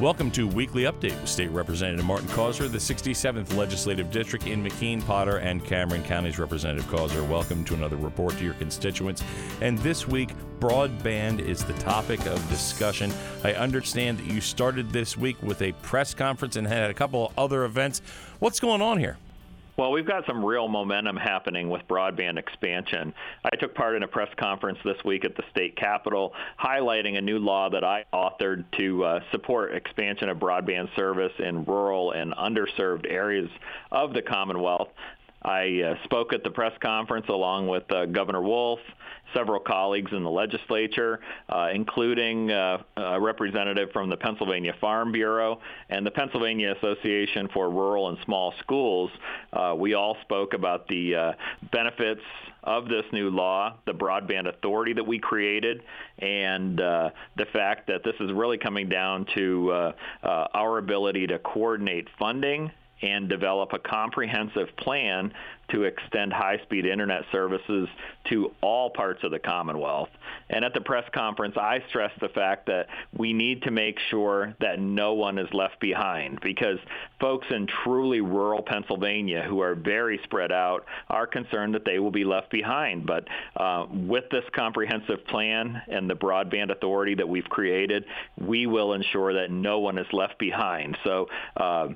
Welcome to Weekly Update with State Representative Martin Causer, the 67th Legislative District in McKean, Potter, and Cameron Counties. Representative Causer, welcome to another report to your constituents. And this week, broadband is the topic of discussion. I understand that you started this week with a press conference and had a couple other events. What's going on here? Well, we've got some real momentum happening with broadband expansion. I took part in a press conference this week at the state capitol highlighting a new law that I authored to uh, support expansion of broadband service in rural and underserved areas of the Commonwealth. I uh, spoke at the press conference along with uh, Governor Wolf, several colleagues in the legislature, uh, including uh, a representative from the Pennsylvania Farm Bureau and the Pennsylvania Association for Rural and Small Schools. Uh, we all spoke about the uh, benefits of this new law, the broadband authority that we created, and the fact that this is really coming down to our ability to coordinate funding and develop a comprehensive plan to extend high-speed internet services to all parts of the Commonwealth. And at the press conference, I stressed the fact that we need to make sure that no one is left behind because folks in truly rural Pennsylvania who are very spread out are concerned that they will be left behind. But uh, with this comprehensive plan and the broadband authority that we've created, we will ensure that no one is left behind. So uh,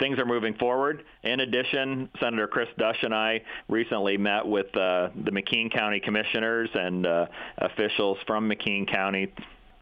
things are moving forward. In addition, Senator Chris Dush and I recently met with uh, the McKean County commissioners and uh, officials from McKean County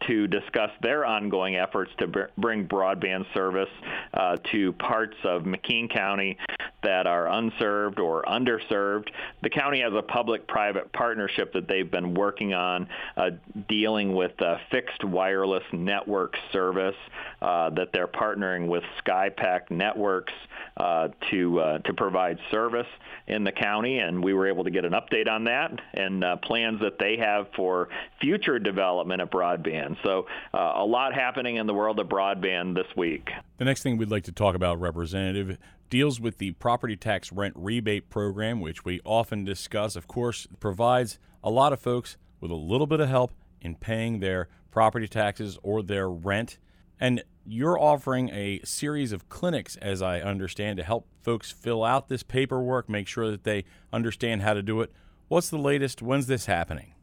to discuss their ongoing efforts to br- bring broadband service uh, to parts of McKean County that are unserved or underserved. The county has a public-private partnership that they've been working on uh, dealing with fixed wireless network service uh, that they're partnering with SkyPack Networks uh, to uh, to provide service in the county, and we were able to get an update on that and uh, plans that they have for future development of broadband. So uh, a lot happening in the world of broadband this week. The next thing we'd like to talk about, Representative, deals with the property tax rent rebate program, which we often discuss. Of course, provides a lot of folks with a little bit of help in paying their property taxes or their rent. And you're offering a series of clinics, as I understand, to help folks fill out this paperwork, make sure that they understand how to do it. What's the latest? When's this happening?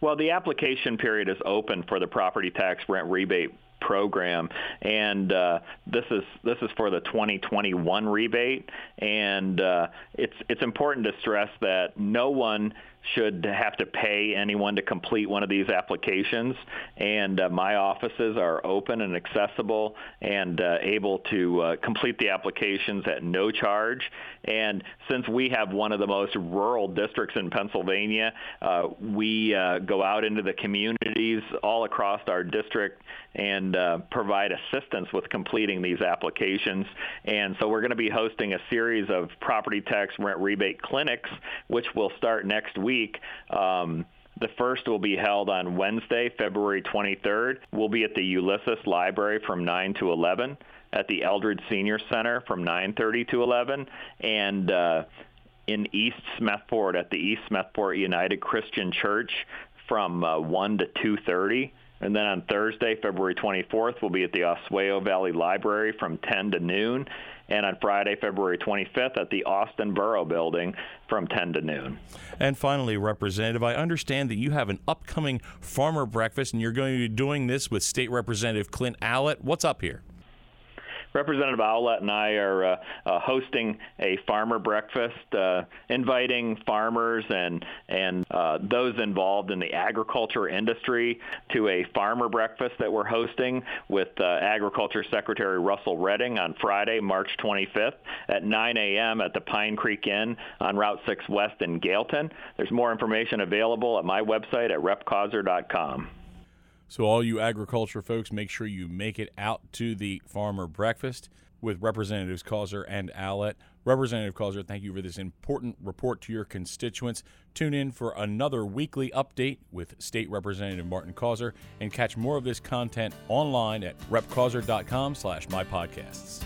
Well, the application period is open for the property tax rent rebate program, and uh, this is this is for the 2021 rebate. And uh, it's it's important to stress that no one should have to pay anyone to complete one of these applications. And uh, my offices are open and accessible and uh, able to uh, complete the applications at no charge. And since we have one of the most rural districts in Pennsylvania, uh, we uh, go out into the communities all across our district and uh, provide assistance with completing these applications. And so we're going to be hosting a series of property tax rent rebate clinics, which will start next week. Um, the first will be held on Wednesday, February 23rd. We'll be at the Ulysses Library from 9 to 11, at the Eldred Senior Center from 9:30 to 11, and uh, in East Smethport at the East Smethport United Christian Church from uh, 1 to 2:30. And then on Thursday, February 24th, we'll be at the Oswayo Valley Library from 10 to noon. And on Friday, February 25th, at the Austin Borough Building from 10 to noon. And finally, Representative, I understand that you have an upcoming farmer breakfast, and you're going to be doing this with State Representative Clint Owlett. What's up here? Representative Owlett and I are uh, uh, hosting a farmer breakfast, uh, inviting farmers and and uh, those involved in the agriculture industry to a farmer breakfast that we're hosting with uh, Agriculture Secretary Russell Redding on Friday, March 25th at 9 a.m. at the Pine Creek Inn on Route 6 West in Galeton. There's more information available at my website at repcauser.com. So, all you agriculture folks, make sure you make it out to the farmer breakfast with Representatives Causer and Owlett. Representative Causer, thank you for this important report to your constituents. Tune in for another weekly update with State Representative Martin Causer and catch more of this content online at repcauser.com slash mypodcasts.